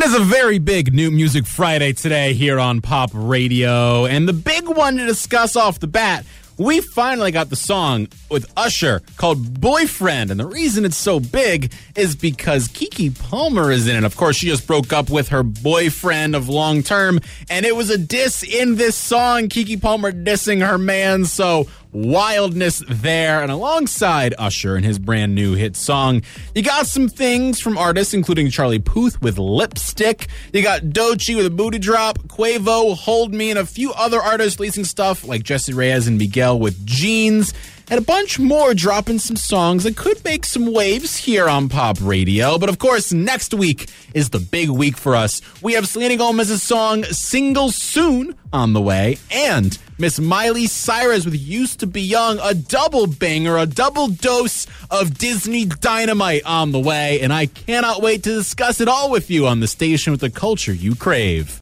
It is a very big New Music Friday today here on Pop Radio. And the big one to discuss off the bat, we finally got the song with Usher called Boyfriend. And the reason it's so big is because Keke Palmer is in it. Of course, she just broke up with her boyfriend of long term, and it was a diss in this song. Keke Palmer dissing her man. So wildness there. And alongside Usher and his brand new hit song, you got some things from artists including Charlie Puth with Lipstick. You got Doechii with a booty drop, Quavo, Hold Me, and a few other artists releasing stuff like Jessie Reyez and Miguel with Jeans. And a bunch more dropping some songs that could make some waves here on Pop Radio. But of course, next week is the big week for us. We have Selena Gomez's song Single Soon on the way, and Miss Miley Cyrus with Used to Be Young, a double banger, a double dose of Disney dynamite on the way. And I cannot wait to discuss it all with you on the station with the culture you crave.